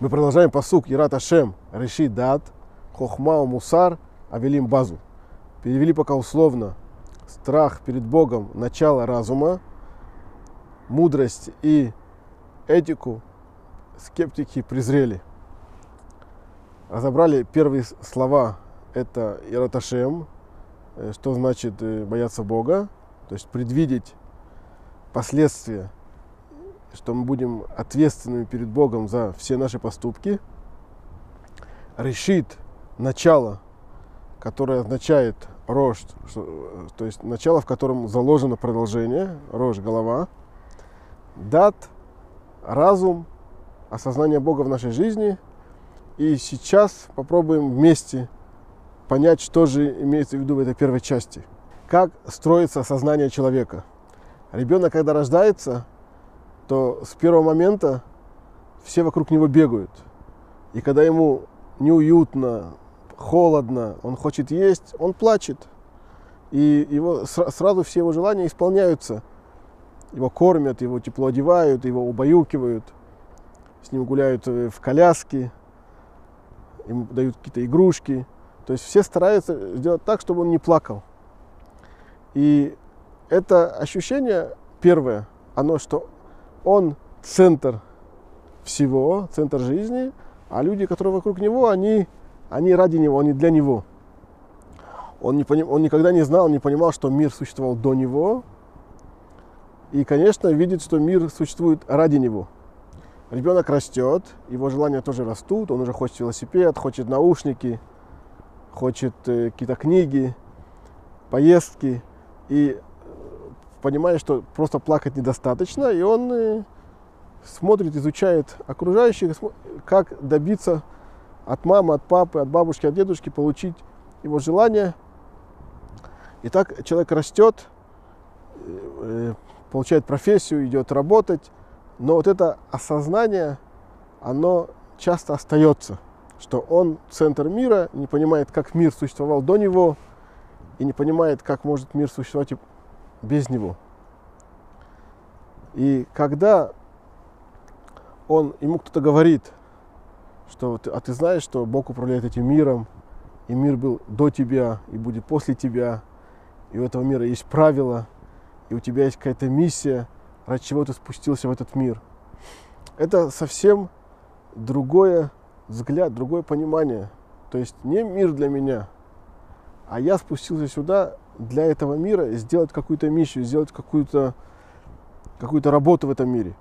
Мы продолжаем посук Ират Ашем, Реши Дат, Хохмау Мусар, Авелим Базу. Перевели пока условно. Страх перед Богом, начало разума, мудрость и этику скептики презрели. Разобрали первые слова, это Ираташем, э, что значит э, бояться Бога, то есть предвидеть последствия, что мы будем ответственными перед Богом за все наши поступки. Решит начало, которое означает рожь, то есть начало, в котором заложено продолжение, рожь, голова. Дат, разум, осознание Бога в нашей жизни – и сейчас попробуем вместе понять, что же имеется в виду в этой первой части. Как строится сознание человека. Ребенок, когда рождается, то с первого момента все вокруг него бегают. И когда ему неуютно, холодно, он хочет есть, он плачет. И его, сразу все его желания исполняются. Его кормят, его тепло одевают, его убаюкивают, с ним гуляют в коляске, ему дают какие-то игрушки. То есть все стараются сделать так, чтобы он не плакал. И это ощущение первое, оно, что он центр всего, центр жизни, а люди, которые вокруг него, они, они ради него, они для него. Он, не поним, он никогда не знал, не понимал, что мир существовал до него. И, конечно, видит, что мир существует ради него. Ребенок растет, его желания тоже растут, он уже хочет велосипед, хочет наушники, хочет э, какие-то книги, поездки. И понимает, что просто плакать недостаточно, и он э, смотрит, изучает окружающих, как добиться от мамы, от папы, от бабушки, от дедушки получить его желание. И так человек растет, э, получает профессию, идет работать, но вот это осознание, оно часто остается, что он центр мира, не понимает, как мир существовал до него, и не понимает, как может мир существовать без него. И когда он, ему кто-то говорит, что а ты знаешь, что Бог управляет этим миром, и мир был до тебя, и будет после тебя, и у этого мира есть правила, и у тебя есть какая-то миссия – ради чего ты спустился в этот мир. Это совсем другое взгляд, другое понимание. То есть не мир для меня, а я спустился сюда для этого мира сделать какую-то миссию, сделать какую-то какую работу в этом мире.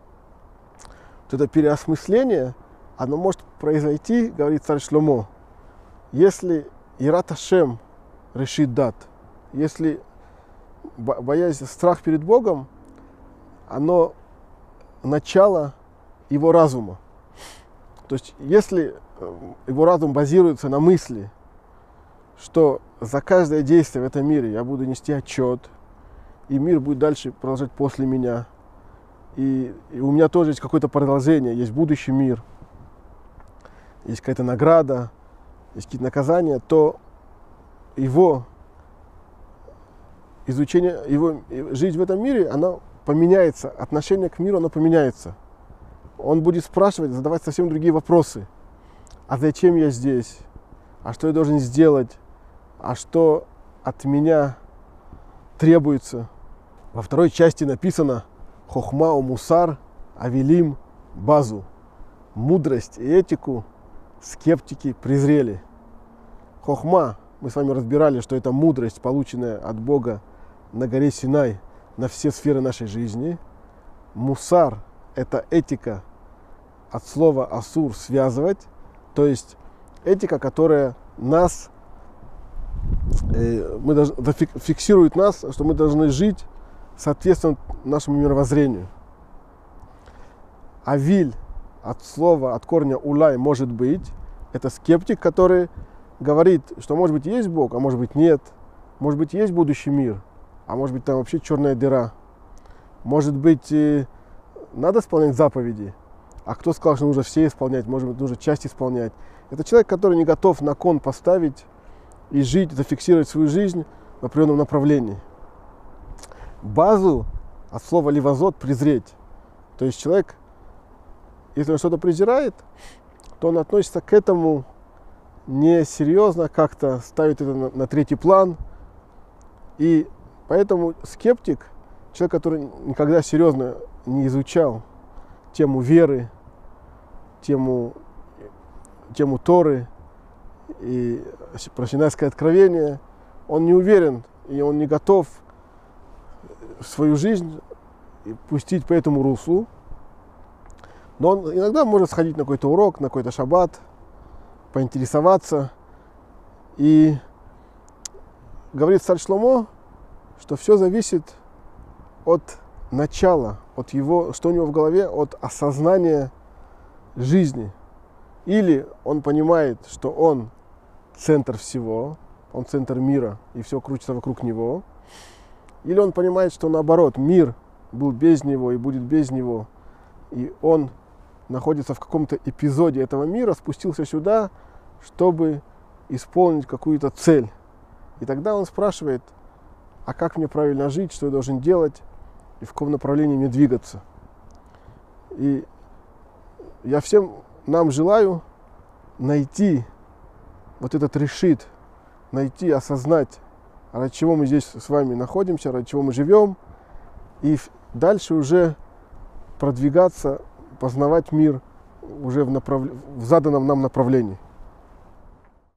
Вот это переосмысление, оно может произойти, говорит царь Шломо, если Ират Ашем решит дат, если боязнь, страх перед Богом, оно начало его разума. То есть, если э, его разум базируется на мысли, что за каждое действие в этом мире я буду нести отчет, и мир будет дальше продолжать после меня, и, и у меня тоже есть какое-то продолжение, есть будущий мир, есть какая-то награда, есть какие-то наказания, то его изучение, его жизнь в этом мире, она поменяется, отношение к миру, оно поменяется. Он будет спрашивать, задавать совсем другие вопросы. А зачем я здесь? А что я должен сделать? А что от меня требуется? Во второй части написано Хохмау Мусар Авелим Базу. Мудрость и этику скептики презрели. Хохма, мы с вами разбирали, что это мудрость, полученная от Бога на горе Синай – на все сферы нашей жизни. Мусар – это этика от слова асур – связывать, то есть этика, которая нас, мы должны, фиксирует нас, что мы должны жить соответственно нашему мировоззрению. Авиль от слова, от корня улай может быть, это скептик, который говорит, что может быть есть Бог, а может быть нет, может быть есть будущий мир, а может быть там вообще черная дыра. Может быть, надо исполнять заповеди, а кто сказал, что нужно все исполнять, может быть, нужно часть исполнять. Это человек, который не готов на кон поставить и жить, зафиксировать свою жизнь в определенном направлении. Базу от слова ливазот презреть. То есть человек, если он что-то презирает, то он относится к этому несерьезно, как-то ставит это на, на третий план. И поэтому скептик, человек, который никогда серьезно не изучал тему веры, тему, тему Торы и про Синайское откровение, он не уверен и он не готов свою жизнь пустить по этому руслу. Но он иногда может сходить на какой-то урок, на какой-то шаббат, поинтересоваться. И говорит царь Шломо, что все зависит от начала, от его, что у него в голове, от осознания жизни. Или он понимает, что он центр всего, он центр мира, и все крутится вокруг него. Или он понимает, что наоборот, мир был без него и будет без него, и он находится в каком-то эпизоде этого мира, спустился сюда, чтобы исполнить какую-то цель. И тогда он спрашивает, а как мне правильно жить, что я должен делать, и в каком направлении мне двигаться. И я всем нам желаю найти вот этот решит, найти, осознать, ради чего мы здесь с вами находимся, ради чего мы живем, и дальше уже продвигаться, познавать мир уже в, направ... в заданном нам направлении.